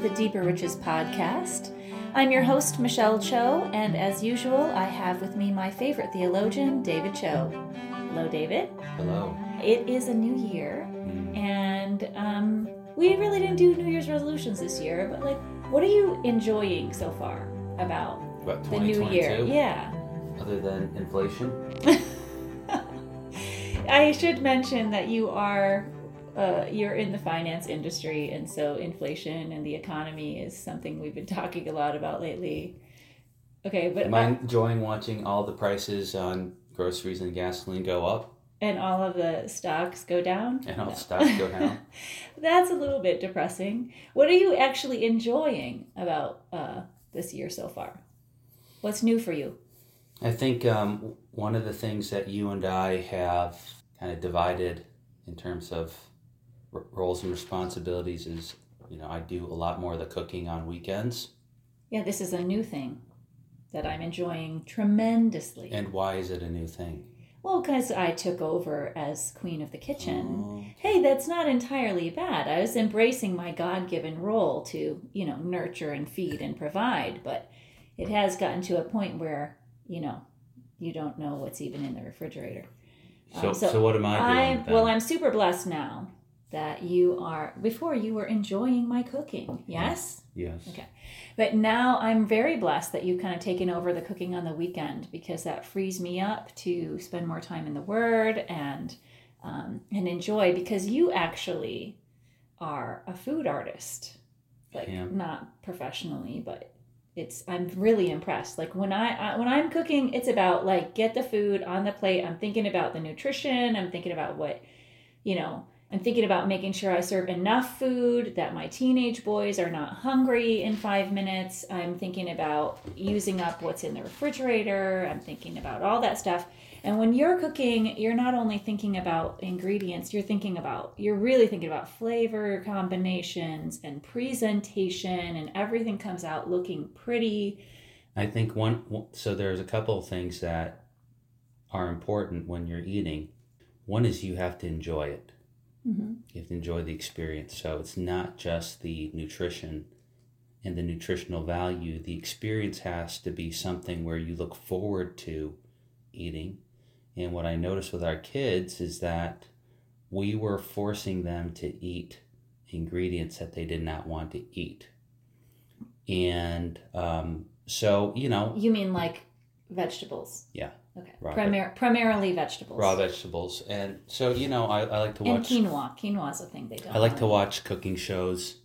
Welcome back to the Deeper Riches podcast. I'm your host, Michelle Cho, and as usual, I have with me my favorite theologian, David Cho. Hello, David. Hello. It is a new year, and um, we really didn't do New Year's resolutions this year, but like, what are you enjoying so far about What, the new year? Yeah. Other than inflation? I should mention that you are uh, you're in the finance industry, and so inflation and the economy is something we've been talking a lot about lately. Okay, but Am I enjoying watching all the prices on groceries and gasoline go up and all of the stocks go down. and all No. stocks go down? That's a little bit depressing. What are you actually enjoying about uh, this year so far? What's new for you? I think um, one of the things that you and I have kind of divided in terms of r- roles and responsibilities is, you know, I do a lot more of the cooking on weekends. Yeah, this is a new thing that I'm enjoying tremendously. And why is it a new thing? Well, because I took over as queen of the kitchen. Oh, Hey, that's not entirely bad. I was embracing my God given role to, you know, nurture and feed and provide, but it has gotten to a point where, you know, you don't know what's even in the refrigerator. so, Um, so, what am I doing? I well, I'm super blessed now that you are. Before you were enjoying my cooking, yes, yes. Okay. but now I'm very blessed that you've kind of taken over the cooking on the weekend because that frees me up to spend more time in the Word and um, and enjoy because you actually are a food artist, like am. not professionally, but it's I'm really impressed. Like when I, I when I'm cooking, it's about like get the food on the plate. I'm thinking about the nutrition. I'm thinking about what, you know. I'm thinking about making sure I serve enough food that my teenage boys are not hungry in five minutes. I'm thinking about using up what's in the refrigerator. I'm thinking about all that stuff. And when you're cooking, you're not only thinking about ingredients, you're thinking about, you're really thinking about flavor combinations and presentation, and everything comes out looking pretty. I think one, so there's a couple of things that are important when you're eating. One is you have to enjoy it. Mm-hmm. You have to enjoy the experience. So it's not just the nutrition and the nutritional value. The experience has to be something where you look forward to eating. And what I noticed with our kids is that we were forcing them to eat ingredients that they did not want to eat. And um, so, you know, You mean like vegetables? Yeah. Okay. Raw Primar- primarily vegetables. raw vegetables. And so, you know, I, I like to watch. and quinoa. Quinoa is a thing they don't. I like to watch cooking shows.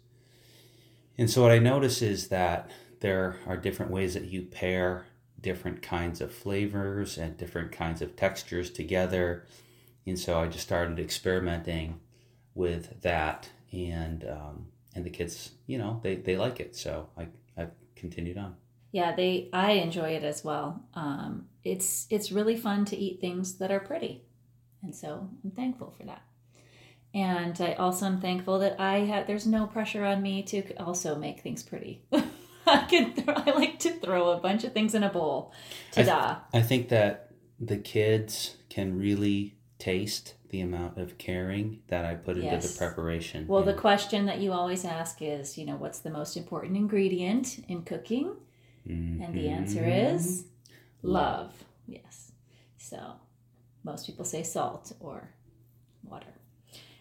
And so what I notice is that there are different ways that you pair different kinds of flavors and different kinds of textures together. And so I just started experimenting with that and um, and the kids, you know, they, they like it. So I I've continued on. Yeah, they. I enjoy it as well. Um, it's it's really fun to eat things that are pretty, and so I'm thankful for that. And I also am thankful that I have. There's no pressure on me to also make things pretty. I can. Throw, I like to throw a bunch of things in a bowl. I Ta-da! I think that the kids can really taste the amount of caring that I put into Yes. the preparation. Well, the question that you always ask is, you know, what's the most important ingredient in cooking? And the answer Mhm. is love. Yes. So most people say salt or water.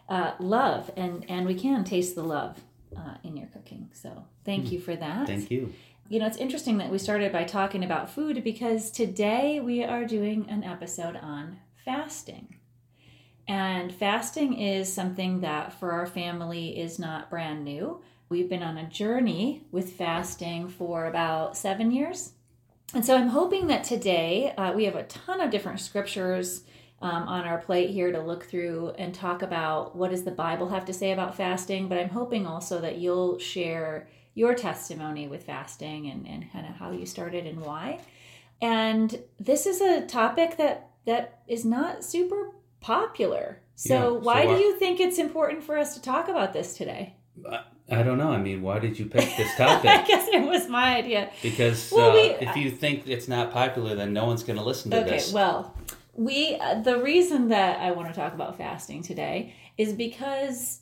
Uh, love, and and we can taste the love uh, in your cooking. So thank you for that. Thank you. You know, it's interesting that we started by talking about food because today we are doing an episode on fasting. And fasting is something that for our family is not brand new. We've been on a journey with fasting for about seven years. And so I'm hoping that today uh, we have a ton of different scriptures um, on our plate here to look through and talk about what does the Bible have to say about fasting. But I'm hoping also that you'll share your testimony with fasting and, and kind of how you started and why. And this is a topic that that is not super popular. So Yeah, so why why- do you think it's important for us to talk about this today? I don't know. I mean, why did you pick this topic? I guess it was my idea. Because Well, uh, we- if you think it's not popular, then no one's going to listen to Okay, this. Okay, well, we uh, the reason that I want to talk about fasting today is because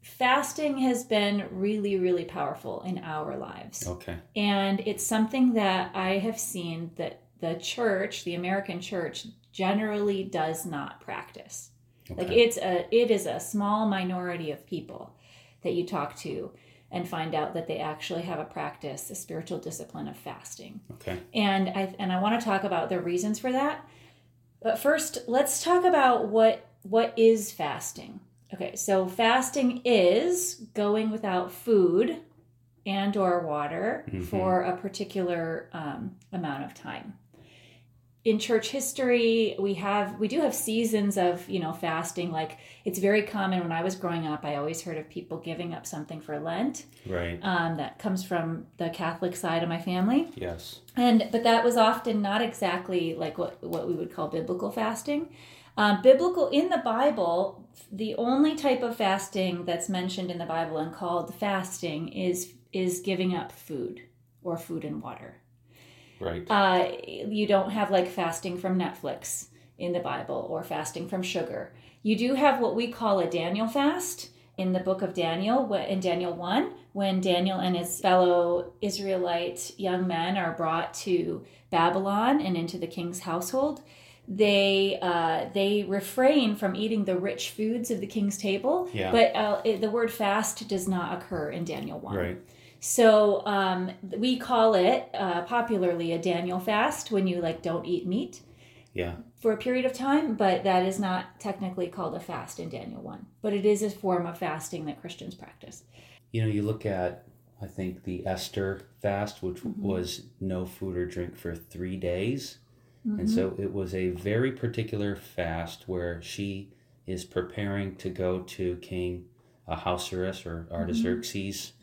fasting has been really, really powerful in our lives. Okay. And it's something that I have seen that the church, the American church, generally does not practice. okay. Like it's a it is a small minority of people that you talk to and find out that they actually have a practice, a spiritual discipline of fasting. okay. And I and I want to talk about the reasons for that. But first, let's talk about what what is fasting. Okay, so fasting is going without food and or water Mhm. for a particular um, amount of time. In church history, we have we do have seasons of you know fasting. Like it's very common when I was growing up. I always heard of people giving up something for Lent. Right. Um, that comes from the Catholic side of my family yes. and but that was often not exactly like what what we would call biblical fasting um, biblical in the bible the only type of fasting that's mentioned in the bible and called fasting is is giving up food or food and water Right. uh, you don't have like fasting from netflix in the bible or fasting from sugar you do have what we call a daniel fast in the book of Daniel, in Daniel 1, when Daniel and his fellow Israelite young men are brought to Babylon and into the king's household, they uh, they refrain from eating the rich foods of the king's table. Yeah. But uh, it, the word fast does not occur in Daniel 1. Right. So um, we call it uh, popularly a Daniel fast when you like don't eat meat Yeah. for a period of time, but that is not technically called a fast in Daniel 1. But it is a form of fasting that Christians practice. You know, you look at, I think, the Esther fast, which Mhm. was no food or drink for three days. And Mhm. so it was a very particular fast where she is preparing to go to King Ahasuerus or Artaxerxes,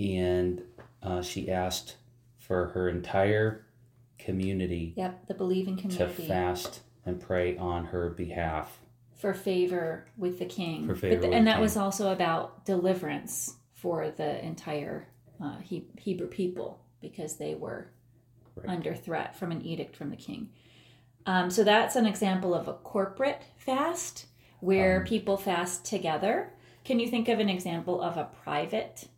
and uh, she asked for her entire community Yep, the believing to fast and pray on her behalf. for favor with the king. For favor the- and that king. was also about deliverance for the entire uh, he- Hebrew people because they were Right. under threat from an edict from the king. Um, so that's an example of a corporate fast where Um, people fast together. Can you think of an example of a private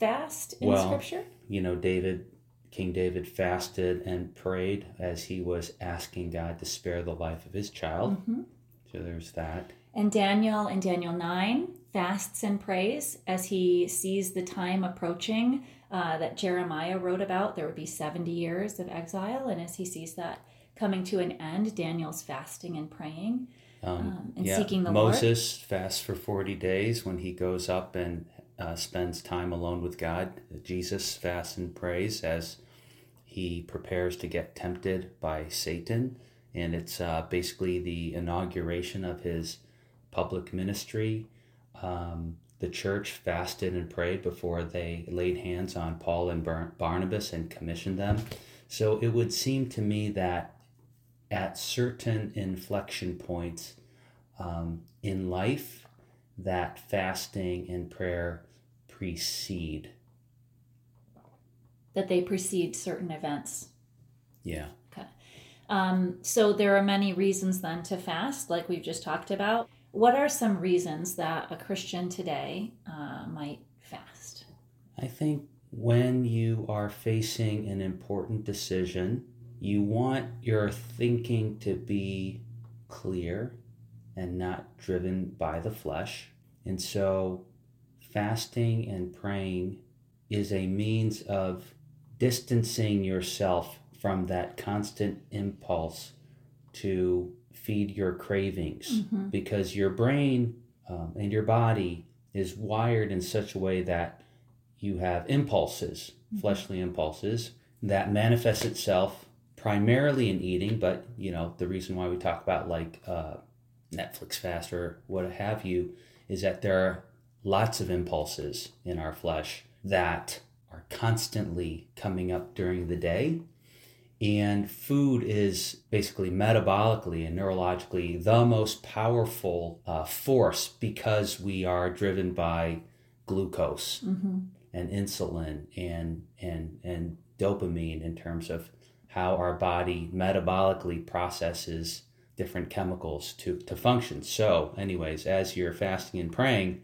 fast in Well, scripture? You know, David, King David fasted and prayed as he was asking God to spare the life of his child. hmm So there's that. And Daniel in Daniel 9 fasts and prays as he sees the time approaching uh, that Jeremiah wrote about. There would be 70 years of exile. And as he sees that coming to an end, Daniel's fasting and praying Um, um, and yeah, seeking the Lord. Moses fasts for 40 days when he goes up and uh, spends time alone with God. Jesus fasts and prays as he prepares to get tempted by Satan. And it's uh, basically the inauguration of his public ministry. Um, the church fasted and prayed before they laid hands on Paul and Bar- Barnabas and commissioned them. So it would seem to me that at certain inflection points um, in life, that fasting and prayer precede. that they precede certain events. Yeah. Um, so there are many reasons then to fast, like we've just talked about. What are some reasons that a Christian today uh, might fast? I think when you are facing an important decision, you want your thinking to be clear and not driven by the flesh. And so, fasting and praying is a means of distancing yourself from that constant impulse to feed your cravings Mhm. because your brain um, and your body is wired in such a way that you have impulses, Mhm. fleshly impulses, that manifests itself primarily in eating. But you know the reason why we talk about like uh, Netflix fast or what have you is that there are lots of impulses in our flesh that are constantly coming up during the day. And food is basically metabolically and neurologically the most powerful uh, force because we are driven by glucose Mhm. and insulin and and and dopamine in terms of how our body metabolically processes different chemicals to, to function. So, anyways, as you're fasting and praying,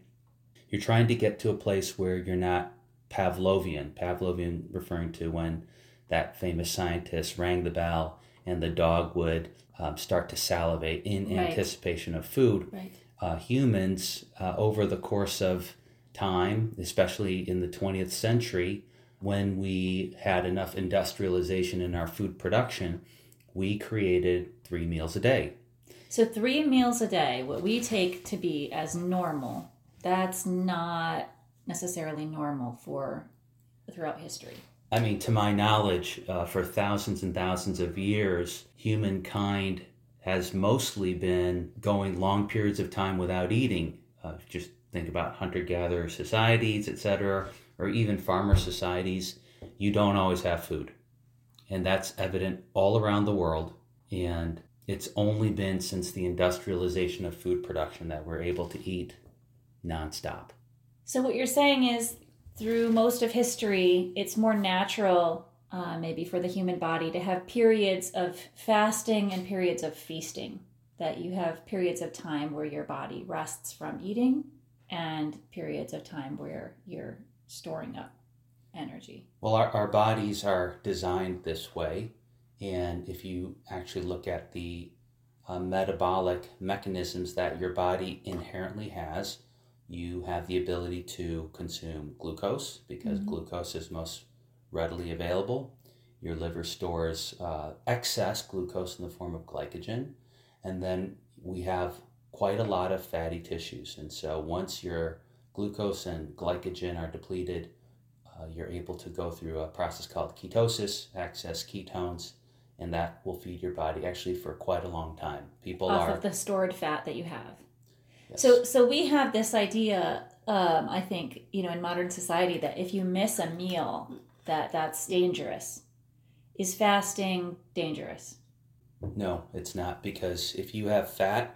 You're trying to get to a place where you're not Pavlovian. Pavlovian referring to when that famous scientist rang the bell and the dog would um, start to salivate in Right. anticipation of food. Right. Uh, humans, uh, over the course of time, especially in the 20th century, when we had enough industrialization in our food production, we created three meals a day. So three meals a day, what we take to be as normal, that's not necessarily normal for throughout history. I mean, to my knowledge, uh, for thousands and thousands of years, humankind has mostly been going long periods of time without eating. Uh, just think about hunter gatherer societies, etc., or even farmer societies. You don't always have food. And that's evident all around the world. And it's only been since the industrialization of food production that we're able to eat nonstop. So what you're saying is through most of history, it's more natural, uh, maybe for the human body, to have periods of fasting and periods of feasting. That you have periods of time where your body rests from eating, and periods of time where you're storing up energy. Well, our, our bodies are designed this way. And if you actually look at the uh, metabolic mechanisms that your body inherently has, you have the ability to consume glucose because Mhm. glucose is most readily available. Your liver stores uh, excess glucose in the form of glycogen. And then we have quite a lot of fatty tissues. And so once your glucose and glycogen are depleted, uh, you're able to go through a process called ketosis, access ketones, and that will feed your body actually for quite a long time. People off are of the stored fat that you have. Yes. So, so we have this idea. Um, I think you know in modern society that if you miss a meal, that that's dangerous. Is fasting dangerous? no, it's not because if you have fat,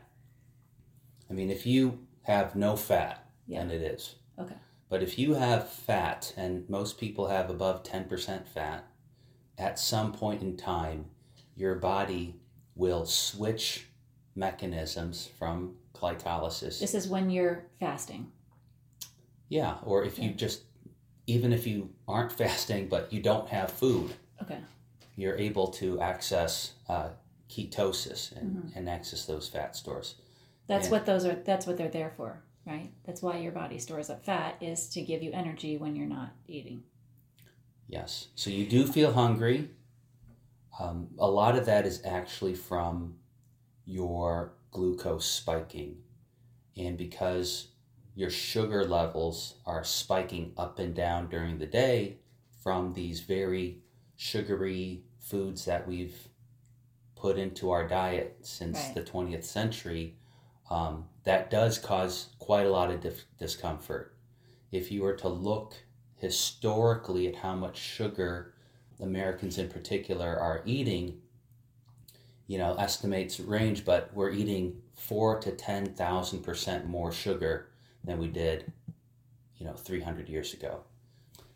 I mean, if you have no fat, Yeah. then it is. Okay. But if you have fat, and most people have above 10% fat, at some point in time, your body will switch mechanisms from glycolysis This is when you're fasting. Yeah, or if you just, even if you aren't fasting but you don't have food, Okay. you're able to access uh, ketosis and, Mm-hmm. and access those fat stores. That's Yeah. what those are. That's what they're there for, right? That's why your body stores up fat is to give you energy when you're not eating. Yes. So you do feel hungry. Um, a lot of that is actually from your glucose spiking. And because your sugar levels are spiking up and down during the day from these very sugary foods that we've put into our diet since Right. the 20th century, um, that does cause quite a lot of dif- discomfort. If you were to look historically at how much sugar Americans in particular are eating, you know, estimates range, but we're eating four to ten thousand percent more sugar than we did, you know, three hundred years ago.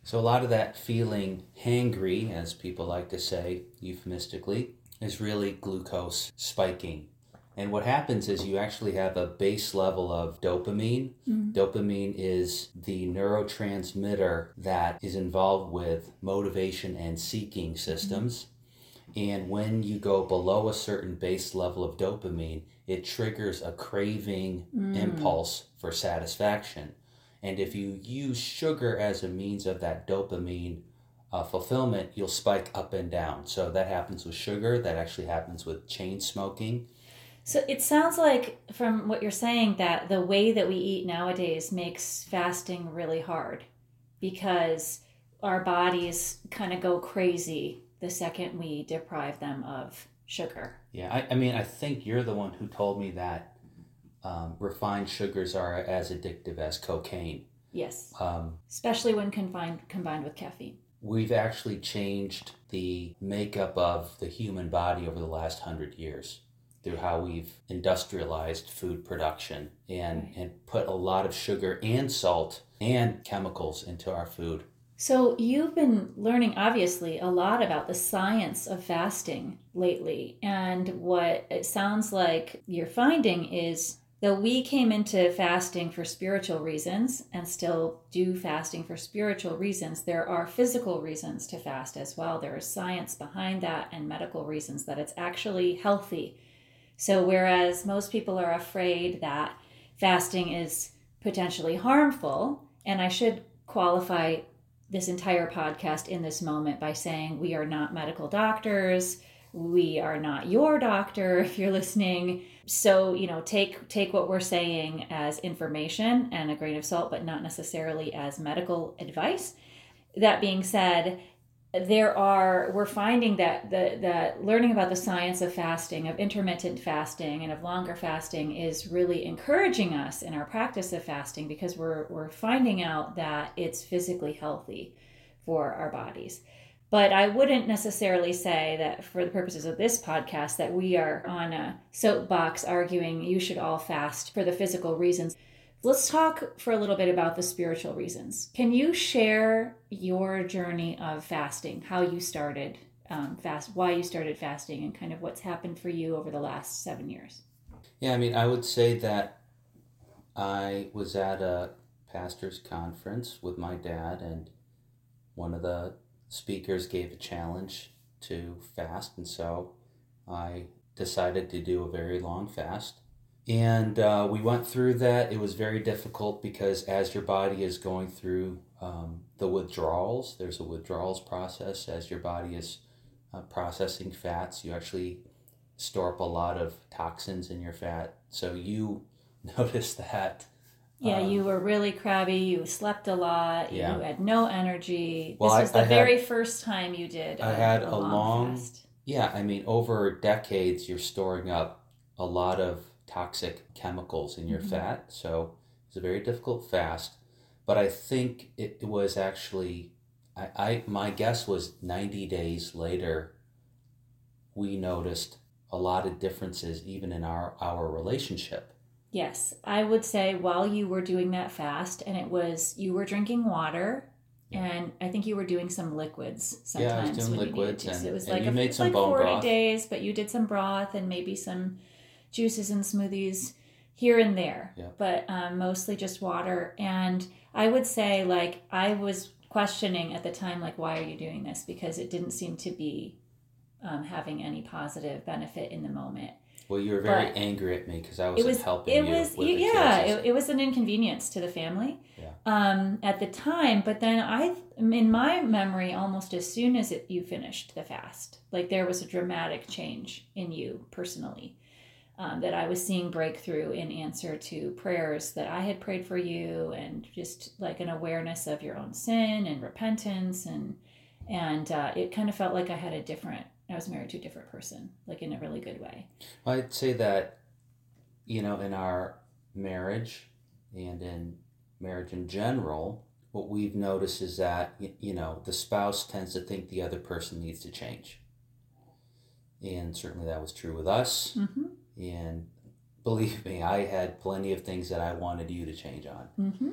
So a lot of that feeling hangry, as people like to say euphemistically, is really glucose spiking. And what happens is you actually have a base level of dopamine. Mm-hmm. Dopamine is the neurotransmitter that is involved with motivation and seeking systems. Mm-hmm. And when you go below a certain base level of dopamine, it triggers a craving impulse for satisfaction. And if you use sugar as a means of that dopamine uh, fulfillment, you'll spike up and down. So that happens with sugar, that actually happens with chain smoking. So it sounds like, from what you're saying, that the way that we eat nowadays makes fasting really hard because our bodies kind of go crazy the second we deprive them of sugar. Yeah, I, I mean, I think you're the one who told me that um, refined sugars are as addictive as cocaine. Yes, Um, especially when combined combined with caffeine. we've actually changed the makeup of the human body over the last hundred years through how we've industrialized food production and, Right. and put a lot of sugar and salt and chemicals into our food. So you've been learning obviously a lot about the science of fasting lately, and what it sounds like you're finding is though we came into fasting for spiritual reasons and still do fasting for spiritual reasons, there are physical reasons to fast as well. There is science behind that and medical reasons that it's actually healthy. So, whereas most people are afraid that fasting is potentially harmful, and I should qualify this entire podcast in this moment by saying we are not medical doctors. We are not your doctor if you're listening. So you know take take what we're saying as information and a grain of salt but not necessarily as medical advice. That being said there are we're finding that the that learning about the science of fasting of intermittent fasting and of longer fasting is really encouraging us in our practice of fasting because we're we're finding out that it's physically healthy for our bodies but I wouldn't necessarily say that for the purposes of this podcast that we are on a soapbox arguing you should all fast for the physical reasons. Let's talk for a little bit about the spiritual reasons. Can you share your journey of fasting, how you started um, fast, why you started fasting, and kind of what's happened for you over the last seven years? Yeah, I mean, I would say that I was at a pastor's conference with my dad, and one of the speakers gave a challenge to fast, and so I decided to do a very long fast. And uh, we went through that. It was very difficult because as your body is going through um, the withdrawals, there's a withdrawals process. As your body is uh, processing fats, you actually store up a lot of toxins in your fat. So you notice that yeah, um, you were really crabby. You slept a lot. Yeah. You had no energy. Well, this was the I very had, first time you did. I a, had a, long, long. Yeah, I mean, over decades, you're storing up a lot of toxic chemicals in your mm-hmm. fat. So it's a very difficult fast. But I think it, it was actually, I, I my guess was 90 days later, we noticed a lot of differences even in our, our relationship Yes, I would say while you were doing that fast, and it was you were drinking water, and I think you were doing some liquids sometimes. Yeah, I was doing liquids, and, so it was and like you a, made some like bone forty broth. days, but you did some broth and maybe some juices and smoothies here and there, yeah. but um, mostly just water. And I would say, like, I was questioning at the time, like, why are you doing this? Because it didn't seem to be um, having any positive benefit in the moment. Well, you were very But angry at me because I wasn't it was helping it you was with yeah it, it was an inconvenience to the family Yeah. um at the time but then i in my memory almost as soon as it, you finished the fast like there was a dramatic change in you personally um, that i was seeing breakthrough in answer to prayers that i had prayed for you and just like an awareness of your own sin and repentance and and uh, it kind of felt like i had a different i was married to a different person like in a really good way I'd say that, you know, in our marriage and in marriage in general, what we've noticed is that, you know, the spouse tends to think the other person needs to change. And certainly that was true with us. mm-hmm. And believe me, I had plenty of things that I wanted you to change on. Mm-hmm.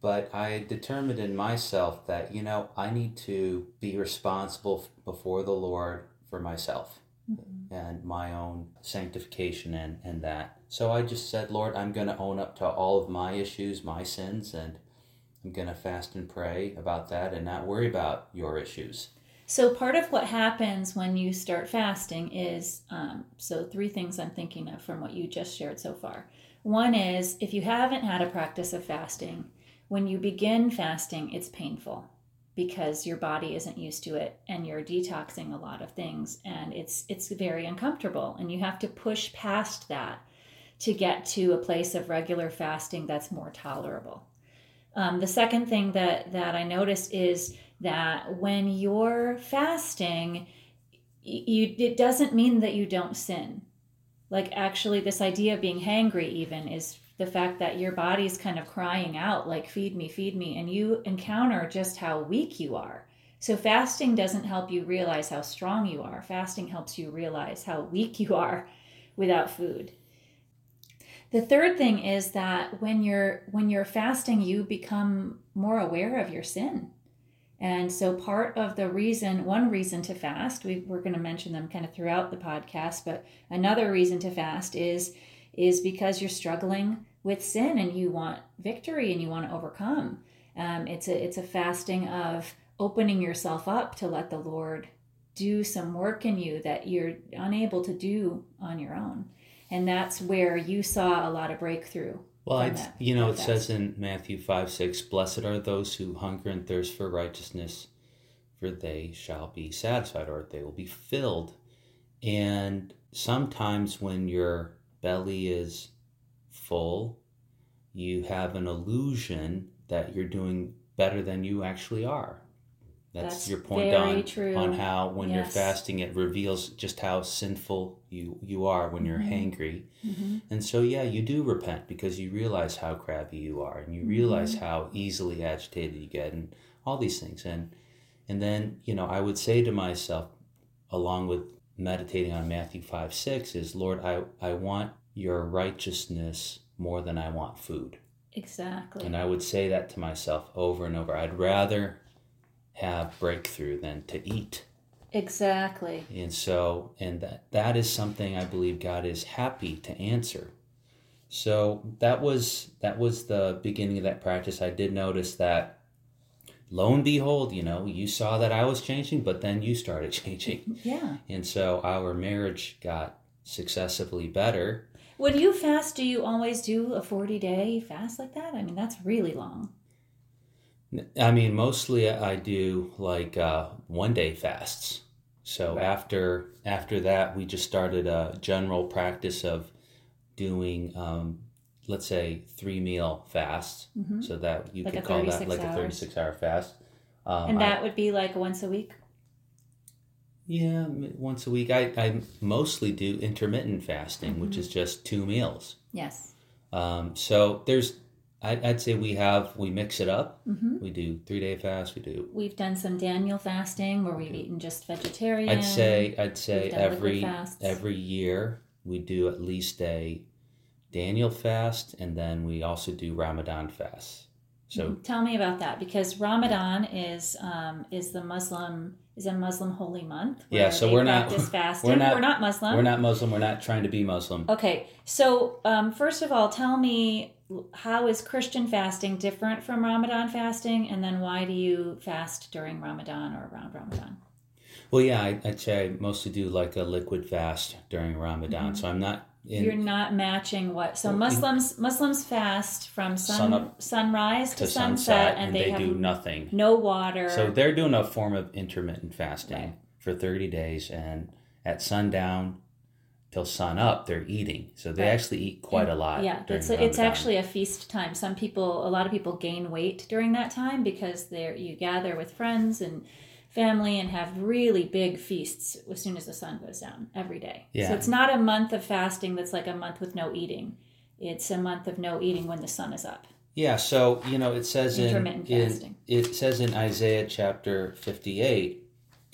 But I determined in myself that, you know, I need to be responsible before the Lord for myself Mm-hmm. and my own sanctification and, and that. So I just said, Lord, I'm going to own up to all of my issues, my sins, and I'm going to fast and pray about that and not worry about your issues. So, part of what happens when you start fasting is um, so, three things I'm thinking of from what you just shared so far. One is if you haven't had a practice of fasting, when you begin fasting, it's painful because your body isn't used to it and you're detoxing a lot of things and it's it's very uncomfortable and you have to push past that to get to a place of regular fasting that's more tolerable um, the second thing that that i noticed is that when you're fasting you it doesn't mean that you don't sin. Like actually this idea of being hangry even is the fact that your body's kind of crying out like feed me feed me and you encounter just how weak you are. So fasting doesn't help you realize how strong you are. Fasting helps you realize how weak you are without food. The third thing is that when you're when you're fasting you become more aware of your sin and so part of the reason one reason to fast we, we're going to mention them kind of throughout the podcast but another reason to fast is is because you're struggling with sin and you want victory and you want to overcome. Um, it's a it's a fasting of opening yourself up to let the Lord do some work in you that you're unable to do on your own. And that's where you saw a lot of breakthrough. Well, it's, you know, it says in Matthew 5 6, Blessed are those who hunger and thirst for righteousness, for they shall be satisfied, or they will be filled. And sometimes when your belly is full, you have an illusion that you're doing better than you actually are. That's, That's your point on, true. on how when you're fasting it reveals just how sinful you, you are when you're Mhm. hangry. Mhm. And so, yeah, you do repent because you realize how crabby you are, and you realize how easily agitated you get, and all these things. And and then, you know, I would say to myself, along with meditating on Matthew five six, is Lord, I I want your righteousness more than I want food, Exactly. and I would say that to myself over and over. I'd rather have breakthrough than to eat. Exactly. And so, and that that is something I believe God is happy to answer. So that was that was the beginning of that practice. I did notice that lo and behold, you know, you saw that I was changing, but then you started changing. Yeah. And so our marriage got successively better. When you fast, do you always do a 40 day fast like that? I mean, that's really long. I mean, mostly I do like uh, one day fasts. So after after that, we just started a general practice of doing, um, let's say, three meal fasts. Mhm. So that you Like could call that 36 like a thirty six hour fast. Um, And I- that would be like once a week? yeah, once a week. I, I mostly do intermittent fasting, which Mhm. is just two meals. Yes. Um, so there's, I, I'd say we have we mix it up. hmm We do three day fast. We do We've done some Daniel fasting where we've eaten just vegetarian. I'd say I'd say We've done liquid every every year we do at least a Daniel fast, and then we also do Ramadan fasts. So Tell me about that because Ramadan is um, is the Muslim is a Muslim holy month. Yeah, so we're not- fasting. we're not- we're not Muslim. we're not Muslim. We're not trying to be Muslim. Okay, so um, first of all, tell me how is Christian fasting different from Ramadan fasting, and then why do you fast during Ramadan or around Ramadan? Well, yeah, I, I'd say I mostly do like a liquid fast during Ramadan. So I'm not in Mm-hmm. You're not matching what? So Muslims Muslims fast from sun, Sun up sunrise to, to sunset, sunset, and, they, they have do nothing. no water. So they're doing a form of intermittent fasting Right. for 30 days, and at sundown till sun up, they're eating. So they Right. actually eat quite a lot. Yeah, it's it's actually a feast time. Some people, a lot of people gain weight during that time because they're you gather with friends and family and have really big feasts as soon as the sun goes down every day. Yeah. So it's not a month of fasting that's like a month with no eating. It's a month of no eating when the sun is up. Yeah, so you know it says in, Intermittent in fasting. it says in Isaiah chapter fifty eight,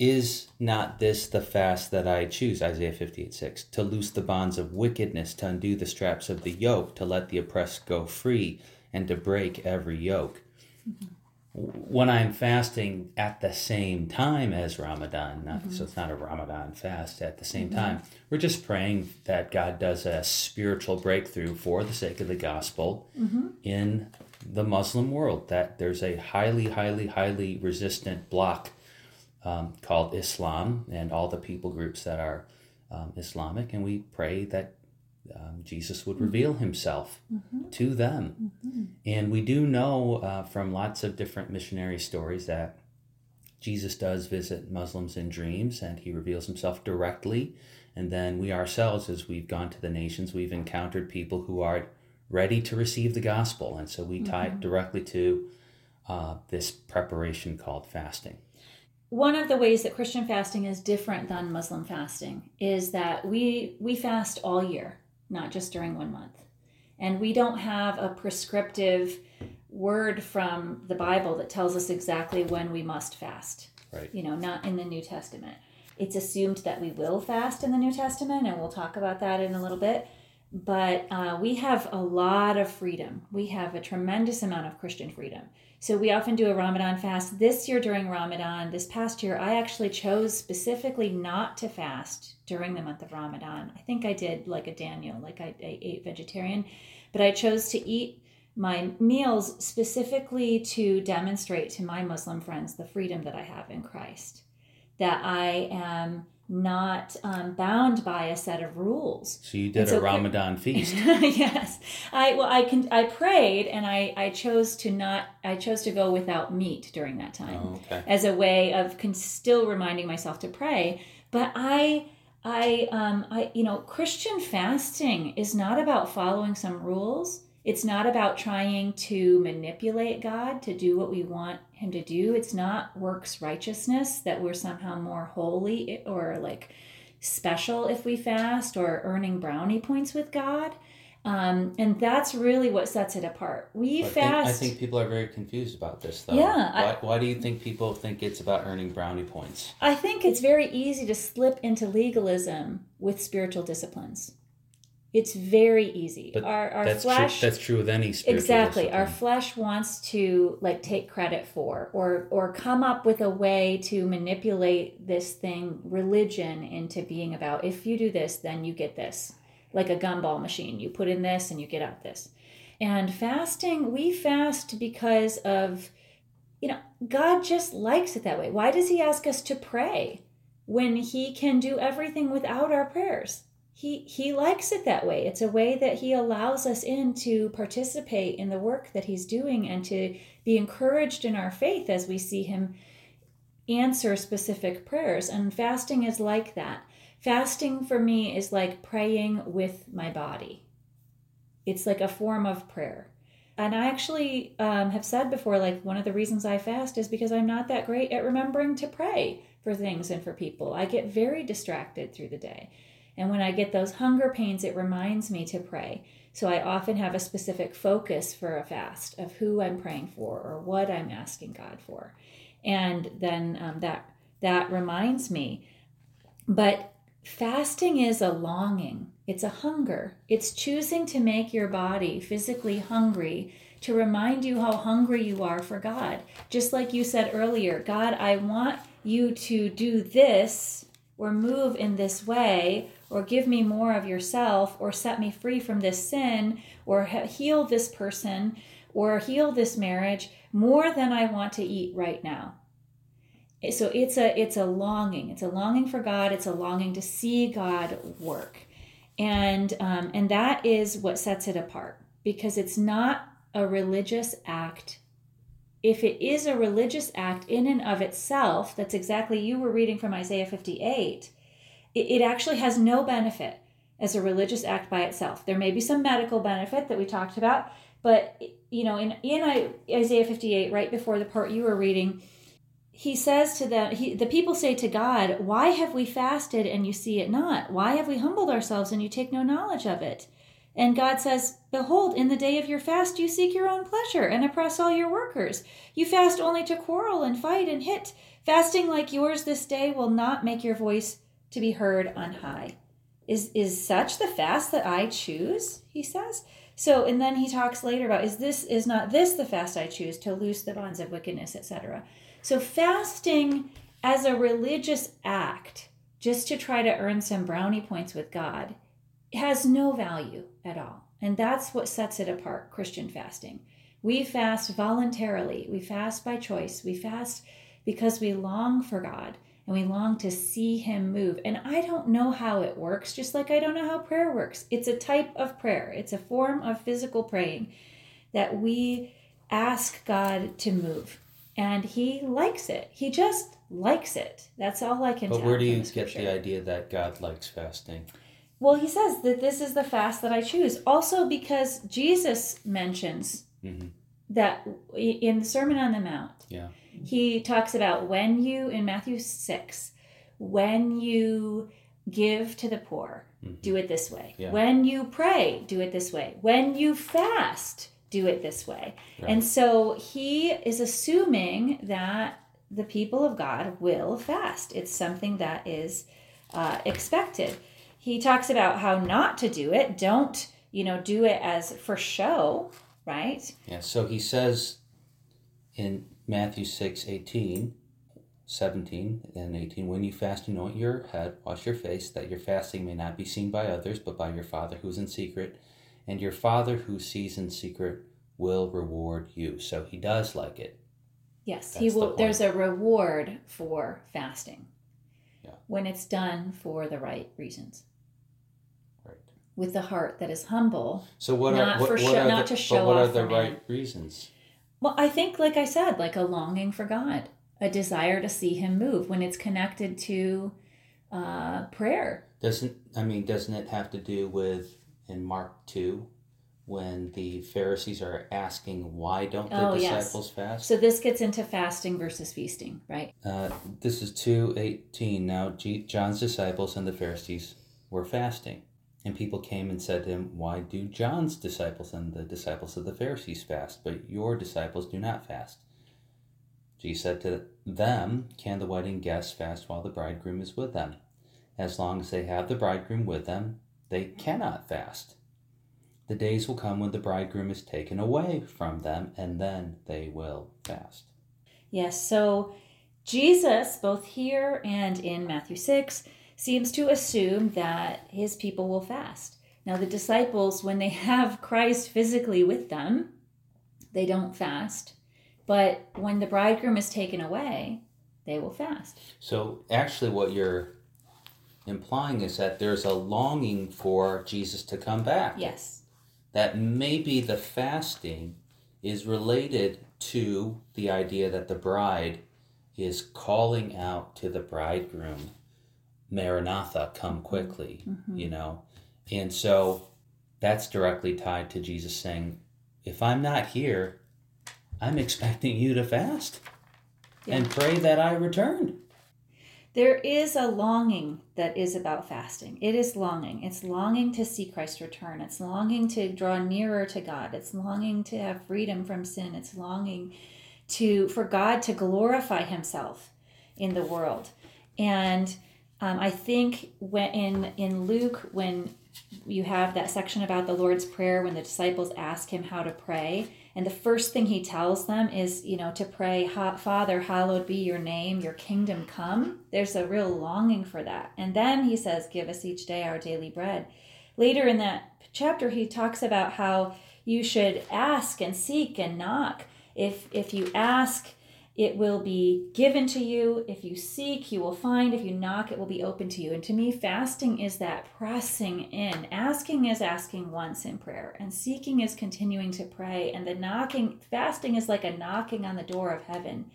is not this the fast that I choose? Isaiah fifty eight six to loose the bonds of wickedness, to undo the straps of the yoke, to let the oppressed go free, and to break every yoke. Mm-hmm. When I'm fasting at the same time as Ramadan, not, mm-hmm. so it's not a Ramadan fast at the same mm-hmm. time, we're just praying that God does a spiritual breakthrough for the sake of the gospel in the Muslim world. That there's a highly, highly, highly resistant bloc um, called Islam and all the people groups that are um, Islamic, and we pray that um, Jesus would reveal himself to them. And we do know uh, from lots of different missionary stories that Jesus does visit Muslims in dreams and he reveals himself directly. And then we ourselves, as we've gone to the nations, we've encountered people who are ready to receive the gospel. And so we tie it directly to uh, this preparation called fasting. One of the ways that Christian fasting is different than Muslim fasting is that we we fast all year, not just during one month. And we don't have a prescriptive word from the Bible that tells us exactly when we must fast. Right. You know, not in the New Testament. It's assumed that we will fast in the New Testament, and we'll talk about that in a little bit. But uh, we have a lot of freedom. We have a tremendous amount of Christian freedom. So we often do a Ramadan fast. This year during Ramadan, this past year, I actually chose specifically not to fast during the month of Ramadan. I think I did like a Daniel, like I, I ate vegetarian, but I chose to eat my meals specifically to demonstrate to my Muslim friends the freedom that I have in Christ, that I am not um, bound by a set of rules. So you did a Ramadan feast. yes, I well I can I prayed and I I chose to not I chose to go without meat during that time oh, okay. as a way of con- still reminding myself to pray. But I I um I you know Christian fasting is not about following some rules. It's not about trying to manipulate God to do what we want Him to do. It's not works righteousness that we're somehow more holy or like special if we fast or earning brownie points with God. Um, and that's really what sets it apart. We I fast. Think, I think people are very confused about this, though. Yeah. Why, I, why do you think people think it's about earning brownie points? I think it's very easy to slip into legalism with spiritual disciplines. It's very easy. But our our that's flesh true, that's true with any spiritual exactly. our flesh wants to like take credit for or or come up with a way to manipulate this thing religion into being about if you do this then you get this. Like a gumball machine. You put in this and you get out this. And fasting we fast because of you know god just likes it that way. Why does he ask us to pray when he can do everything without our prayers he he likes it that way. It's a way that he allows us in to participate in the work that he's doing and to be encouraged in our faith as we see him answer specific prayers. And fasting is like that. Fasting for me is like praying with my body. It's like a form of prayer. And i actually um, have said before like one of the reasons i fast is because i'm not that great at remembering to pray for things and for people. I get very distracted through the day and when I get those hunger pains, it reminds me to pray. So I often have a specific focus for a fast of who I'm praying for or what I'm asking God for. And then um, that that reminds me. But fasting is a longing. It's a hunger. It's choosing to make your body physically hungry to remind you how hungry you are for God. Just like you said earlier, God, I want you to do this or move in this way or give me more of yourself or set me free from this sin or heal this person or heal this marriage more than I want to eat right now. So it's a it's a longing. It's a longing for God. It's a longing to see God work, and um, and that is what sets it apart because it's not a religious act. If it is a religious act in and of itself, that's exactly you were reading from Isaiah 58 it, actually has no benefit as a religious act by itself. There may be some medical benefit that we talked about, but you know, in in Isaiah 58, right before the part you were reading, he says to them, he, the people say to God, Why have we fasted and you see it not? Why have we humbled ourselves and you take no knowledge of it? And God says, Behold, in the day of your fast you seek your own pleasure and oppress all your workers. You fast only to quarrel and fight and hit. Fasting like yours this day will not make your voice to be heard on high. Is is such the fast that I choose? He says. So and then he talks later about is this is not this the fast I choose to loose the bonds of wickedness, etc. So fasting as a religious act, just to try to earn some brownie points with God, has no value at all. And that's what sets it apart, Christian fasting. We fast voluntarily. We fast by choice. We fast because we long for God and we long to see him move. And I don't know how it works, just like I don't know how prayer works. It's a type of prayer, it's a form of physical praying that we ask God to move. And he likes it. He just likes it. That's all I can but where do you the get the idea that God likes fasting? Well, he says that this is the fast that I choose. Also, because Jesus mentions mm-hmm. That in the Sermon on the Mount. Yeah he talks about when you in Matthew 6 when you give to the poor mm-hmm. do it this way yeah. when you pray do it this way when you fast do it this way right. and so he is assuming that the people of God will fast it's something that is uh, expected he talks about how not to do it. Don't, you know, do it as for show, right? Yeah, so he says in Matthew 6 18, 17 and 18, when you fast, anoint your head, wash your face, that your fasting may not be seen by others, but by your Father who is in secret. And your Father who sees in secret will reward you. So he does like it. Yes, That's he will. point. There's a reward for fasting Yeah. when it's done for the right reasons. With the heart that is humble. So what Not are what, for what show- are not the, to show but what are the right reasons? Well, I think, like I said, like a longing for God, a desire to see Him move when it's connected to uh, prayer. Doesn't I mean doesn't it have to do with in Mark two when the Pharisees are asking why don't the Oh, yes. disciples fast? So this gets into fasting versus feasting, right? Uh, this is 218. Now, G- John's disciples and the Pharisees were fasting. And people came and said to him, Why do John's disciples and the disciples of the Pharisees fast, but your disciples do not fast? Jesus said to them, Can the wedding guests fast while the bridegroom is with them? As long as they have the bridegroom with them, they cannot fast. The days will come when the bridegroom is taken away from them, and then they will fast. Yes. So Jesus, both here and in Matthew 6, seems to assume that his people will fast. Now, the disciples, when they have Christ physically with them, they don't fast. But when the bridegroom is taken away, they will fast. So actually, what you're implying is that there's a longing for Jesus to come back. Yes. That maybe the fasting is related to the idea that the bride is calling out to the bridegroom, Maranatha, come mm-hmm. quickly, mm-hmm. you know? And so that's directly tied to Jesus saying, if I'm not here, I'm expecting you to fast and pray that I return. There is a longing that is about fasting. It is longing. It's longing to see Christ return. It's longing to draw nearer to God. It's longing to have freedom from sin. It's longing to for God to glorify Himself in the world. And um, I think when in in Luke when you have that section about the Lord's Prayer when the disciples ask him how to pray. And the first thing he tells them is, you know, to pray, Father, hallowed be your name, your kingdom come. There's a real longing for that. And then he says, Give us each day our daily bread. Later in that chapter, he talks about how you should ask and seek and knock. If, if you ask, it will be given to you. If you seek, you will find. If you knock, it will be open to you. And to me, fasting is that pressing in. Asking is asking once in prayer, and seeking is continuing to pray. And the knocking, fasting is like a knocking on the door of heaven.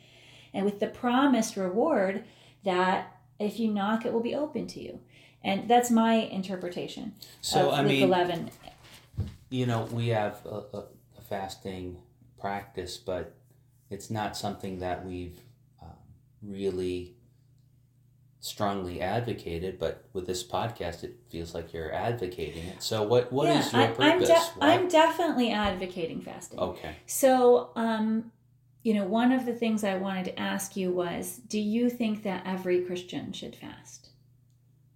And with the promised reward that if you knock, it will be open to you. And that's my interpretation So, of I Luke mean, 11. you know, we have a, a, a fasting practice, but it's not something that we've um, really strongly advocated. But with this podcast, it feels like you're advocating it. So, what what is your I, I'm, purpose? de- I'm definitely advocating fasting. okay. So, um, you know, one of the things I wanted to ask you was do you think that every Christian should fast?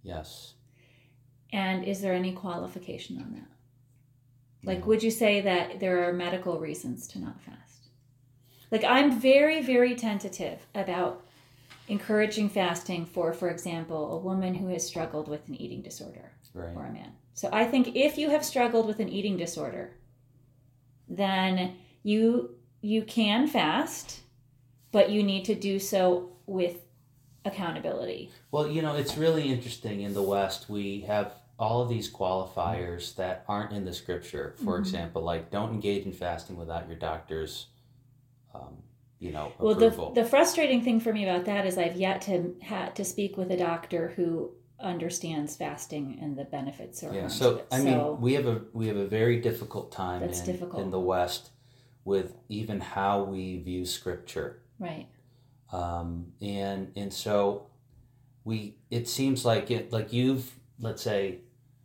Yes. And is there any qualification on that? Like, No. would you say that there are medical reasons to not fast? Like, I'm very, very tentative about encouraging fasting for, for example, a woman who has struggled with an eating disorder Right. or a man. So I think if you have struggled with an eating disorder, then you you can fast, but you need to do so with accountability. Well, you know, it's really interesting in the West. We have all of these qualifiers that aren't in the scripture. For Mhm. example, like don't engage in fasting without your doctor's, um, you know, Well, the, the frustrating thing for me about that is I've yet to ha- to speak with a doctor who understands fasting and the benefits or yeah. So. I mean, we have a we have a very difficult time That's in, difficult. in the West with even how we view scripture. right. um, and and so we it seems like it like you've let's say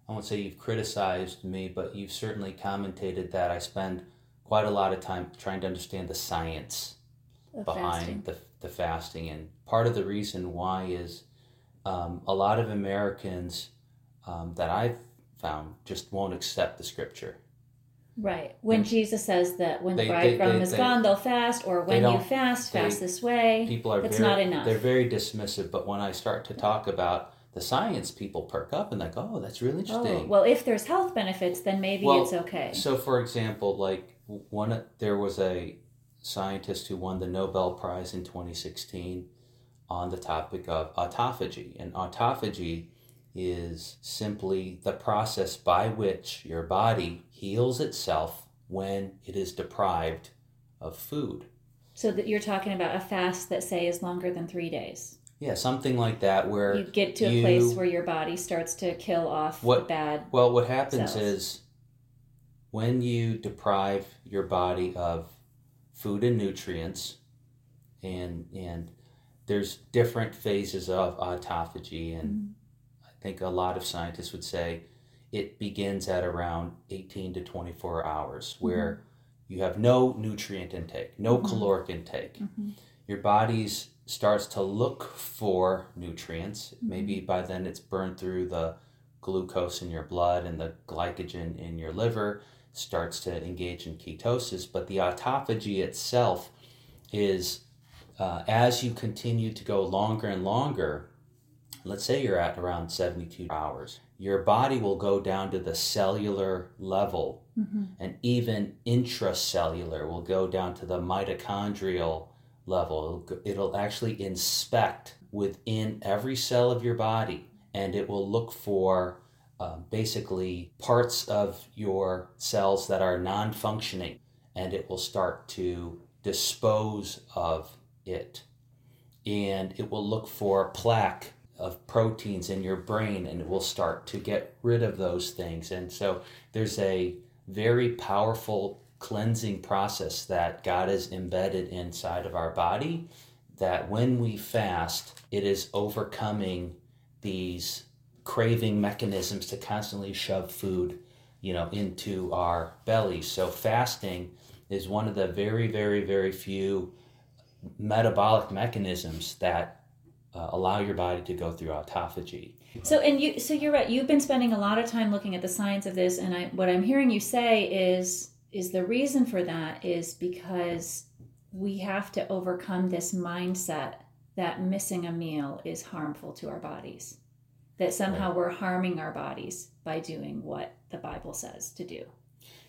I won't say you've criticized me, but you've certainly commentated that I spend quite a lot of time trying to understand the science Of behind fasting. the the fasting, and part of the reason why is um, a lot of Americans um, that I've found just won't accept the scripture. Right. When Jesus says that when They- the bridegroom they- is they- gone, they'll fast, or when you fast, fast this way. People are It's very, not enough. They're very dismissive, but when I start to talk about the science, people perk up and like, oh, that's really Oh, interesting. well, if there's health benefits, then maybe Well, it's okay. So, for example, like one, there was a scientist who won the Nobel Prize in 2016 on the topic of autophagy, and autophagy is simply the process by which your body heals itself when it is deprived of food. So that you're talking about a fast that say is longer than three days. Yeah, something like that, where You get to a you- place where your body starts to kill off What- bad. Well, what happens cells. is when you deprive your body of food and nutrients, and and there's different phases of autophagy, and Mhm. I think a lot of scientists would say it begins at around 18 to 24 hours, where you have no nutrient intake, no Mhm. caloric intake. Mhm. Your body's starts to look for nutrients. Mm-hmm. Maybe by then it's burned through the glucose in your blood and the glycogen in your liver starts to engage in ketosis. But the autophagy itself is uh, as you continue to go longer and longer, let's say you're at around 72 hours, your body will go down to the cellular level Mhm. and even intracellular will go down to the mitochondrial level. It'll, it'll actually inspect within every cell of your body and it will look for um, basically parts of your cells that are non functioning and it will start to dispose of it. And it will look for plaque of proteins in your brain and it will start to get rid of those things. And so there's a very powerful cleansing process that God has embedded inside of our body that when we fast, it is overcoming these craving mechanisms to constantly shove food, you know, into our bellies. So fasting is one of the very, very, very few metabolic mechanisms that uh, allow your body to go through autophagy. So and you so you're right. You've been spending a lot of time looking at the science of this, and I what I'm hearing you say is is the reason for that is because we have to overcome this mindset that missing a meal is harmful to our bodies. That somehow we're harming our bodies by doing what the Bible says to do.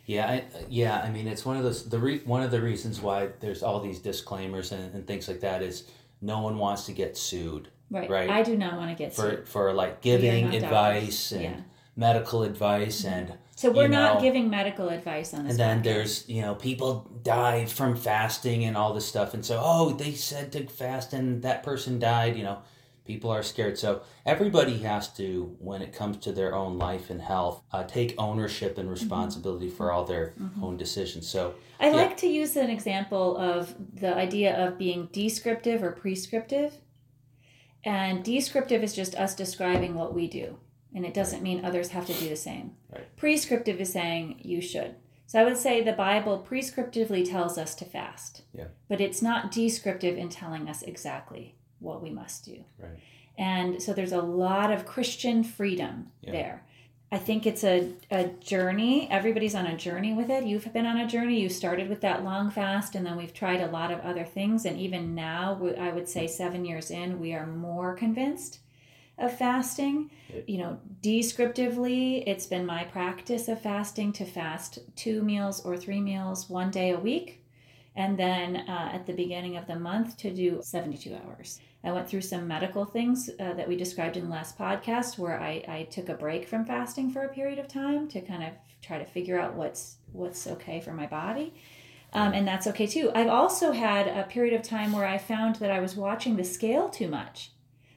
Yeah, I, yeah. I mean, it's one of those. The re, one of the reasons why there's all these disclaimers and, and things like that is no one wants to get sued Right. Right. I do not want to get for sued. for like giving advice doctors. and Yeah. Mm-hmm. medical advice and So we're not know, giving medical advice on this. and then podcast. there's you know people die from fasting and all this stuff and so oh they said to fast and that person died you know people are scared so everybody has to when it comes to their own life and health uh, take ownership and responsibility for all their own decisions so I Yeah. like to use an example of the idea of being descriptive or prescriptive. And descriptive is just us describing what we do, and it doesn't mean others have to do the same. Right. Prescriptive is saying you should. So I would say the Bible prescriptively tells us to fast. Yeah. But it's not descriptive in telling us exactly what we must do. Right. And so there's a lot of Christian freedom Yeah. there. I think it's a, a journey. Everybody's on a journey with it. You've been on a journey. You started with that long fast, and then we've tried a lot of other things. And even now, I would say seven years in, we are more convinced of fasting. You know, descriptively, it's been my practice of fasting to fast two meals or three meals one day a week. And then uh, at the beginning of the month to do 72 hours. I went through some medical things uh, that we described in the last podcast where I, I took a break from fasting for a period of time to kind of try to figure out what's what's okay for my body. Um, and that's okay too. I've also had a period of time where I found that I was watching the scale too much.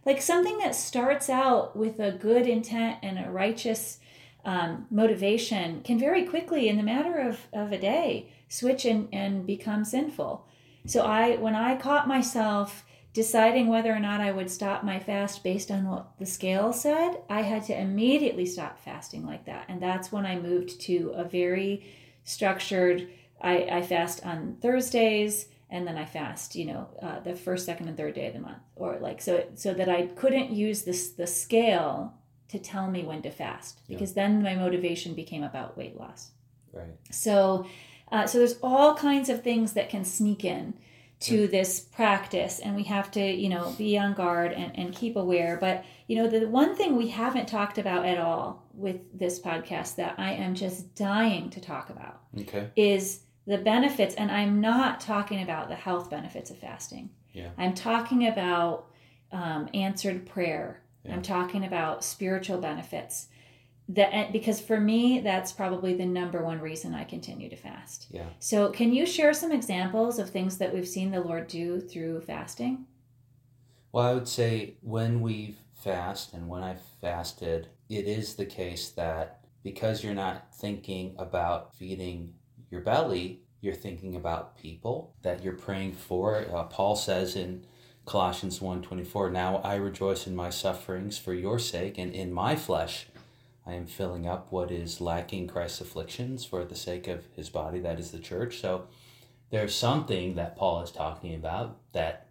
Like something that starts out with a good intent and a righteous um, motivation can very quickly, in the matter of, of a day, switch and, and become sinful. So I, when I caught myself deciding whether or not I would stop my fast based on what the scale said, I had to immediately stop fasting like that. And that's when I moved to a very structured, I, I fast on Thursdays and then I fast, you know, uh, the first, second, and third day of the month, or like so, so that I couldn't use this the scale to tell me when to fast Yeah. because then my motivation became about weight loss. Right. So, uh, so there's all kinds of things that can sneak in to this practice, and we have to, you know, be on guard and, and keep aware. But you know, the one thing we haven't talked about at all with this podcast that I am just dying to talk about Okay. is the benefits, and I'm not talking about the health benefits of fasting. Yeah. I'm talking about um, answered prayer. Yeah. I'm talking about spiritual benefits. That because for me, that's probably the number one reason I continue to fast. Yeah. So, can you share some examples of things that we've seen the Lord do through fasting? Well, I would say when we fast and when I've fasted, it is the case that because you're not thinking about feeding your belly, you're thinking about people that you're praying for. Uh, Paul says in Colossians 1:24, "Now I rejoice in my sufferings for your sake, and in my flesh I am filling up what is lacking Christ's afflictions for the sake of his body, that is the church." So there's something that Paul is talking about that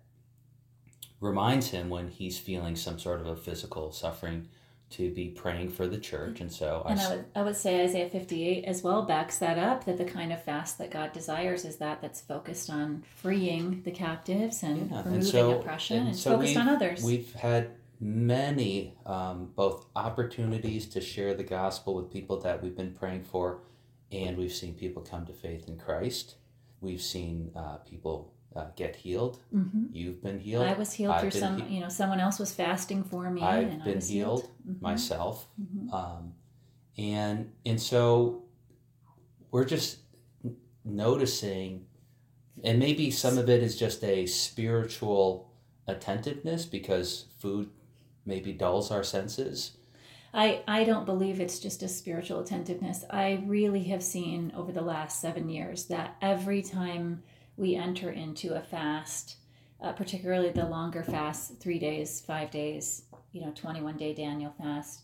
reminds him when he's feeling some sort of a physical suffering to be praying for the church. And so I, And I s- would, I would say Isaiah 58 as well backs that up that the kind of fast that God desires is that that's focused on freeing the captives and Yeah, and removing so- oppression and and, so focused on others. We've had many um, both opportunities to share the gospel with people that we've been praying for, and we've seen people come to faith in Christ. We've seen uh, people uh, get healed. hmm You've been healed. I was healed I've through some, he- you know, someone else was fasting for me. I've been was healed Mhm. myself. Mhm. um, and and so we're just noticing and maybe some of it is just a spiritual attentiveness because food maybe dulls our senses I, I don't believe it's just a spiritual attentiveness. I really have seen over the last seven years that every time we enter into a fast, uh, particularly the longer fast, three days, five days, you know, 21 day Daniel fast,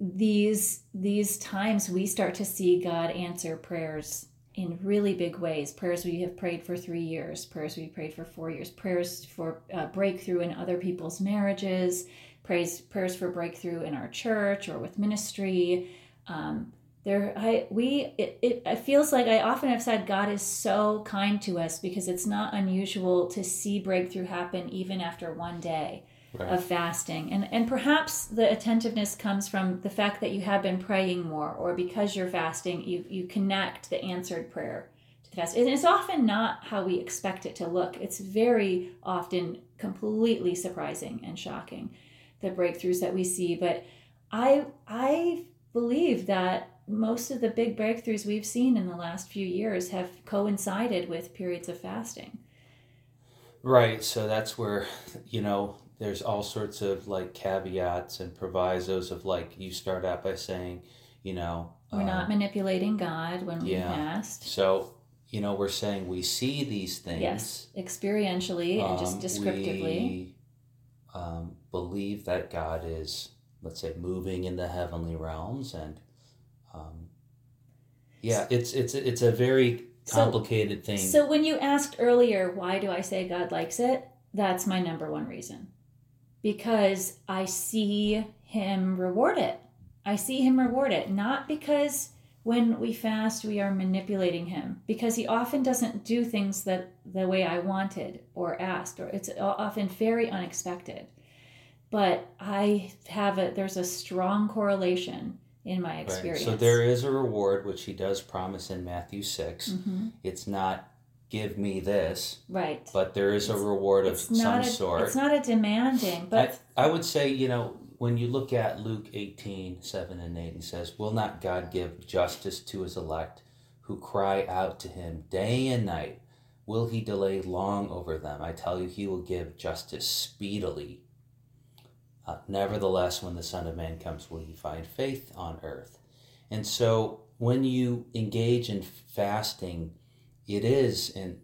these these times we start to see God answer prayers in really big ways. Prayers we have prayed for three years, prayers we prayed for four years, prayers for uh, breakthrough in other people's marriages, praise prayers for breakthrough in our church or with ministry. Um, there, I we it, it it feels like I often have said God is so kind to us because it's not unusual to see breakthrough happen even after one day right. of fasting. And and perhaps the attentiveness comes from the fact that you have been praying more or because you're fasting you you connect the answered prayer to the fast. And it's often not how we expect it to look. It's very often completely surprising and shocking the breakthroughs that we see but i i believe that most of the big breakthroughs we've seen in the last few years have coincided with periods of fasting right so that's where you know there's all sorts of like caveats and provisos of like you start out by saying you know we're um, not manipulating god when we yeah. fast so you know we're saying we see these things Yes, experientially and just Um, descriptively. Um, believe that God is, let's say, moving in the heavenly realms, and um, yeah, it's it's it's a very So- complicated thing. So when you asked earlier, why do I say God likes it? That's my number one reason. Because I see him reward it. I see him reward it, not because when we fast we are manipulating him because he often doesn't do things that the way I wanted or asked or it's often very unexpected. But I have a there's a strong correlation in my Right. experience. So there is a reward which He does promise in Matthew 6 Mhm. It's not give me this, Right. but there is a reward of some a, sort. It's not a demanding, but I, I would say, you know, when you look at Luke 18, 7 and 8, he says, Will not God give justice to his elect who cry out to him day and night? Will he delay long over them? I tell you, he will give justice speedily. Uh, nevertheless, when the Son of Man comes, will he find faith on earth? And so when you engage in fasting, it is, and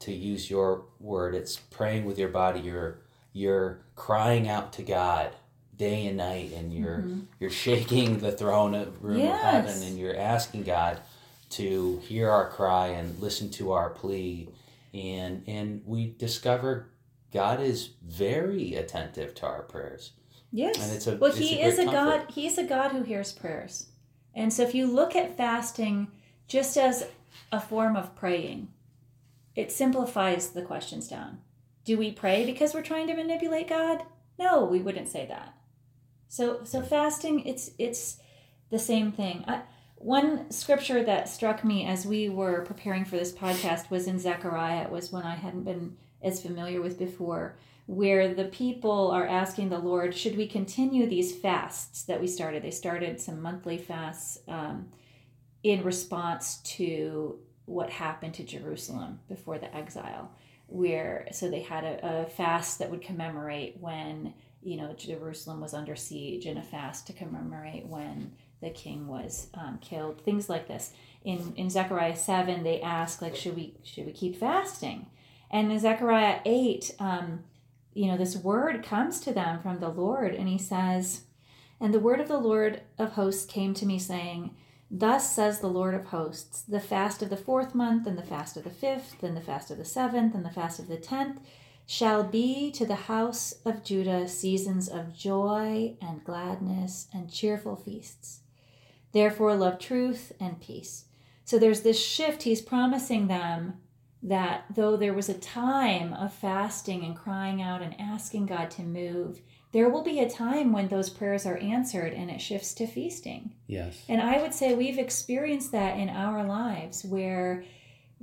to use your word, it's praying with your body. You're you're crying out to God day and night, and you're Mhm. you're shaking the throne of room Yes. of heaven, and you're asking God to hear our cry and listen to our plea, and and we discover God is very attentive to our prayers. Yes. And it's a- well, it's he a is a comfort. God. He's a God who hears prayers. And so if you look at fasting just as a form of praying, it simplifies the questions down. Do we pray because we're trying to manipulate God? No, we wouldn't say that. So so fasting it's it's the same thing. I, one scripture that struck me as we were preparing for this podcast was in Zechariah. It was one I hadn't been as familiar with before, where the people are asking the Lord, should we continue these fasts that we started? They started some monthly fasts um, in response to what happened to Jerusalem before the exile, where so they had a, a fast that would commemorate when you know Jerusalem was under siege, and a fast to commemorate when the king was um, killed. Things like this. In in Zechariah seven, they ask like, should we should we keep fasting? And in Zechariah eight, um, you know, this word comes to them from the Lord, and he says, And the word of the Lord of hosts came to me, saying, Thus says the Lord of hosts, the fast of the fourth month, and the fast of the fifth, and the fast of the seventh, and the fast of the tenth shall be to the house of Judah seasons of joy and gladness and cheerful feasts. Therefore, love truth and peace. So there's this shift. He's promising them that though there was a time of fasting and crying out and asking God to move, there will be a time when those prayers are answered and it shifts to feasting. Yes. And I would say we've experienced that in our lives where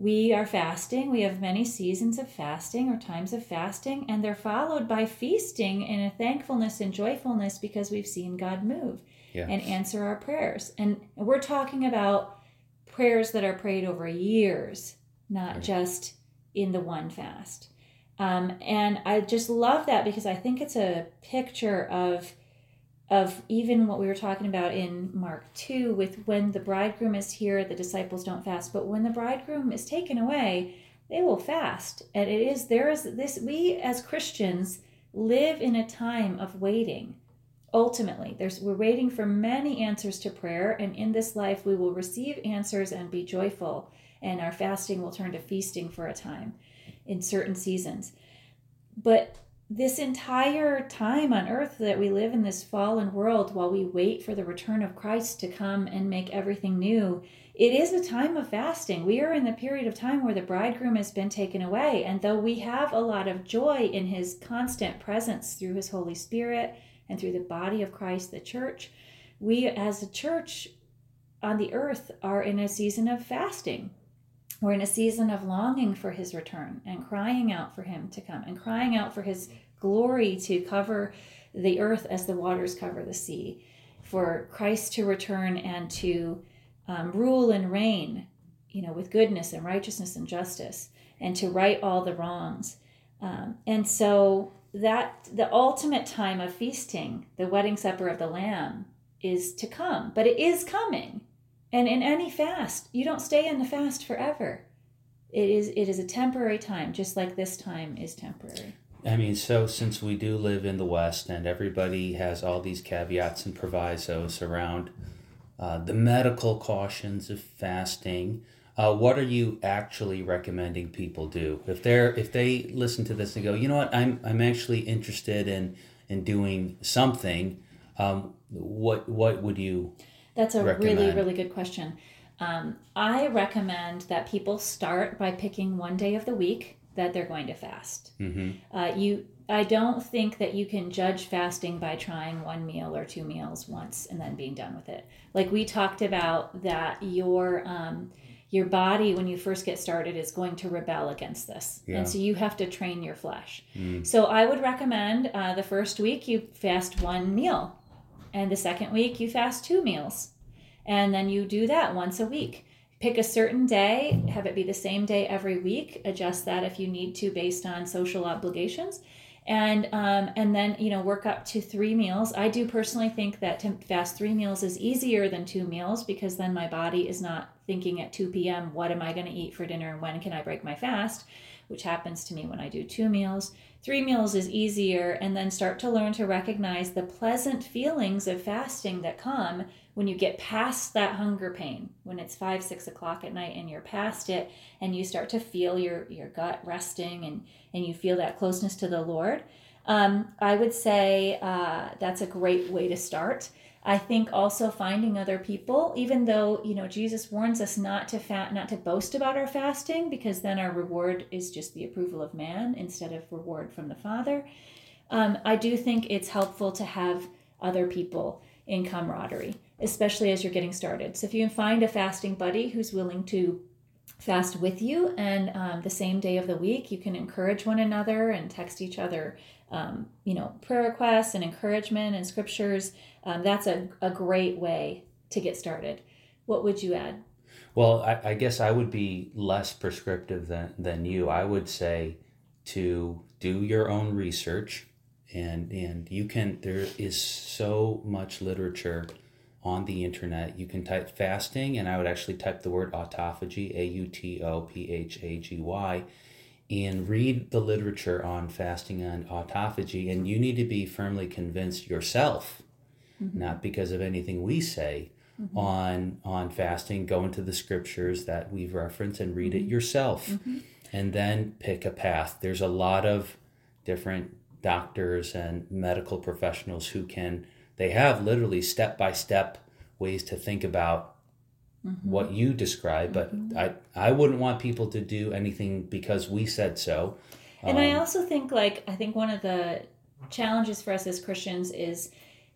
we are fasting. We have many seasons of fasting or times of fasting, and they're followed by feasting and a thankfulness and joyfulness because we've seen God move Yeah. and answer our prayers. And we're talking about prayers that are prayed over years, not Right. just in the one fast. Um, and I just love that because I think it's a picture of of even what we were talking about in Mark 2 with when the bridegroom is here, the disciples don't fast, but when the bridegroom is taken away, they will fast. And it is there is this we as Christians live in a time of waiting. Ultimately, there's we're waiting for many answers to prayer, and in this life we will receive answers and be joyful, and our fasting will turn to feasting for a time in certain seasons. But this entire time on earth that we live in this fallen world while we wait for the return of Christ to come and make everything new, it is a time of fasting. We are in the period of time where the bridegroom has been taken away. And though we have a lot of joy in his constant presence through his Holy Spirit and through the body of Christ, the church, we as a church on the earth are in a season of fasting. We're in a season of longing for his return and crying out for him to come and crying out for his glory to cover the earth as the waters cover the sea, for Christ to return and to um, rule and reign, you know, with goodness and righteousness and justice, and to right all the wrongs. Um, and so that the ultimate time of feasting, the wedding supper of the Lamb, is to come, but it is coming. And in any fast, you don't stay in the fast forever. It is it is a temporary time, just like this time is temporary. I mean, so since we do live in the West and everybody has all these caveats and provisos around uh, the medical cautions of fasting, uh, what are you actually recommending people do if they're if they listen to this and go, you know what, I'm I'm actually interested in in doing something. Um, what what would you? That's a really, recommend? really good question. Um, I recommend that people start by picking one day of the week that they're going to fast. hmm Uh, you, I don't think that you can judge fasting by trying one meal or two meals once and then being done with it. Like we talked about that your um, your body when you first get started is going to rebel against this, Yeah. and so you have to train your flesh. Mm. So I would recommend uh, the first week you fast one meal, and the second week you fast two meals, and then you do that once a week. Pick a certain day, have it be the same day every week. Adjust that if you need to based on social obligations, and um, and then you know work up to three meals. I do personally think that to fast three meals is easier than two meals because then my body is not thinking at 2 p.m. what am I going to eat for dinner and when can I break my fast, which happens to me when I do two meals. Three meals is easier, and then start to learn to recognize the pleasant feelings of fasting that come when you get past that hunger pain, when it's five, six o'clock at night and you're past it, and you start to feel your, your gut resting and, and you feel that closeness to the Lord. Um, I would say uh, that's a great way to start. I think also finding other people, even though you know Jesus warns us not to not to boast about our fasting, because then our reward is just the approval of man instead of reward from the Father. Um, I do think it's helpful to have other people in camaraderie, especially as you're getting started. So if you can find a fasting buddy who's willing to fast with you and um, the same day of the week, you can encourage one another and text each other um, you know, prayer requests and encouragement and scriptures, um, that's a, a great way to get started. What would you add? Well, I, I guess I would be less prescriptive than, than you. I would say to do your own research and and you can there is so much literature on the internet you can type fasting and i would actually type the word autophagy a-u-t-o-p-h-a-g-y and read the literature on fasting and autophagy, and you need to be firmly convinced yourself, mm-hmm. not because of anything we say mm-hmm. on on fasting. Go into the scriptures that we've referenced and read mm-hmm. it yourself, mm-hmm. and then pick a path. There's a lot of different doctors and medical professionals who can they have literally step by step ways to think about mm-hmm. what you describe, but mm-hmm. I I wouldn't want people to do anything because we said so. And um, I also think like I think one of the challenges for us as Christians is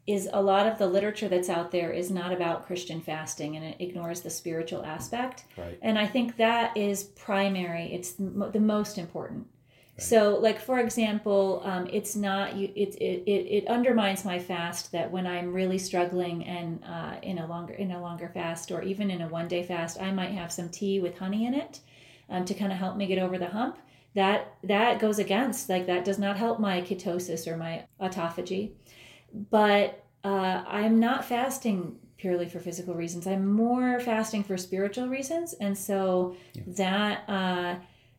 is a lot of the literature that's out there is not about Christian fasting and it ignores the spiritual aspect. Right. And I think that is primary. It's the most important. So, like for example, um, it's not you. It, it it it undermines my fast that when I'm really struggling and uh, in a longer in a longer fast or even in a one day fast, I might have some tea with honey in it um, to kind of help me get over the hump. That that goes against like that does not help my ketosis or my autophagy. But uh, I'm not fasting purely for physical reasons. I'm more fasting for spiritual reasons, and so yeah. that. Uh,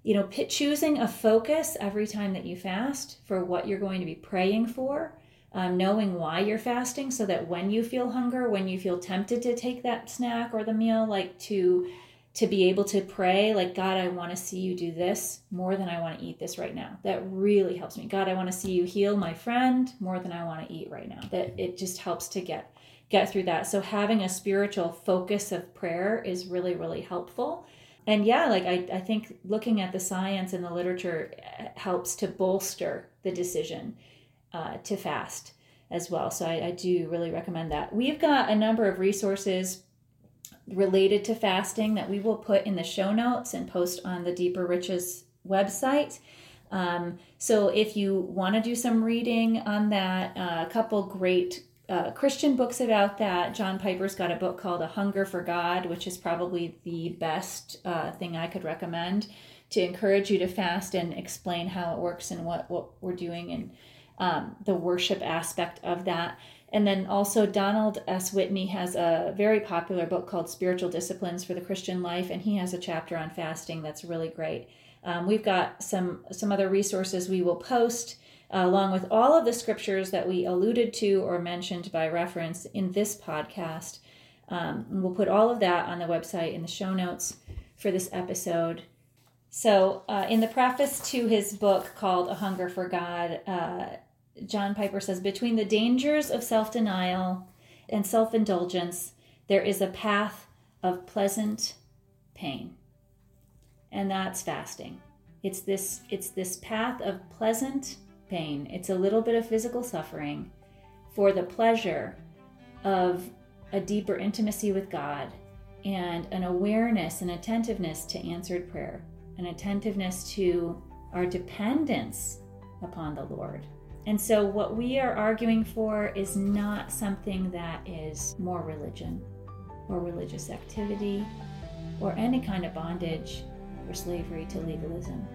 you know, pit choosing a focus every time that you fast for what you're going to be praying for, um, knowing why you're fasting, so that when you feel hunger, when you feel tempted to take that snack or the meal, like to to be able to pray like god i want to see you do this more than i want to eat this right now. That really helps me. God i want to see you heal my friend more than i want to eat right now. That it just helps to get get through that. So having a spiritual focus of prayer is really really helpful and yeah like I, I think looking at the science and the literature uh, helps to bolster the decision uh, to fast as well. So I, I do really recommend that. We've got a number of resources related to fasting that we will put in the show notes and post on the deeper riches website. Um, so if you want to do some reading on that uh, a couple great uh, Christian books about that. John Piper's got a book called A Hunger for God, which is probably the best uh, thing I could recommend to encourage you to fast and explain how it works and what, what we're doing and um, the worship aspect of that. And then also, Donald S. Whitney has a very popular book called Spiritual Disciplines for the Christian Life, and he has a chapter on fasting that's really great. Um, we've got some some other resources we will post uh, along with all of the scriptures that we alluded to or mentioned by reference in this podcast. Um, we'll put all of that on the website in the show notes for this episode. So, uh, in the preface to his book called A Hunger for God, uh, John Piper says Between the dangers of self denial and self indulgence, there is a path of pleasant pain. And that's fasting. It's this, it's this path of pleasant pain, it's a little bit of physical suffering for the pleasure of a deeper intimacy with God and an awareness and attentiveness to answered prayer, an attentiveness to our dependence upon the Lord. And so, what we are arguing for is not something that is more religion or religious activity or any kind of bondage or slavery to legalism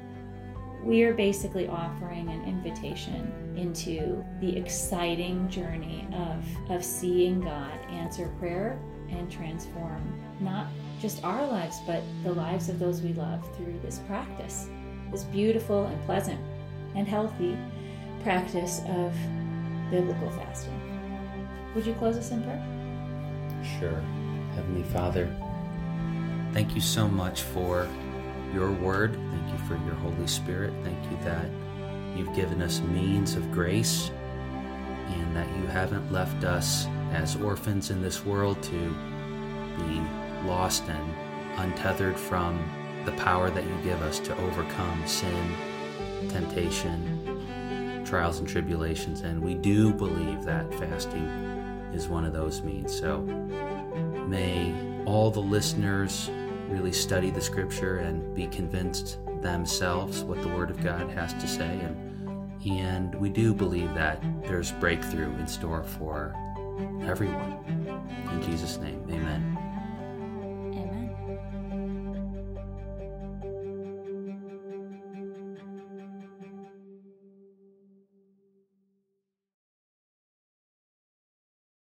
we are basically offering an invitation into the exciting journey of, of seeing God answer prayer and transform not just our lives, but the lives of those we love through this practice, this beautiful and pleasant and healthy practice of biblical fasting. Would you close us in prayer? Sure. Heavenly Father, thank you so much for your word. Thank you for your Holy Spirit. Thank you that you've given us means of grace and that you haven't left us as orphans in this world to be lost and untethered from the power that you give us to overcome sin, temptation, trials, and tribulations. And we do believe that fasting is one of those means. So may all the listeners really study the scripture and be convinced themselves what the Word of God has to say. And and we do believe that there's breakthrough in store for everyone. In Jesus' name, amen.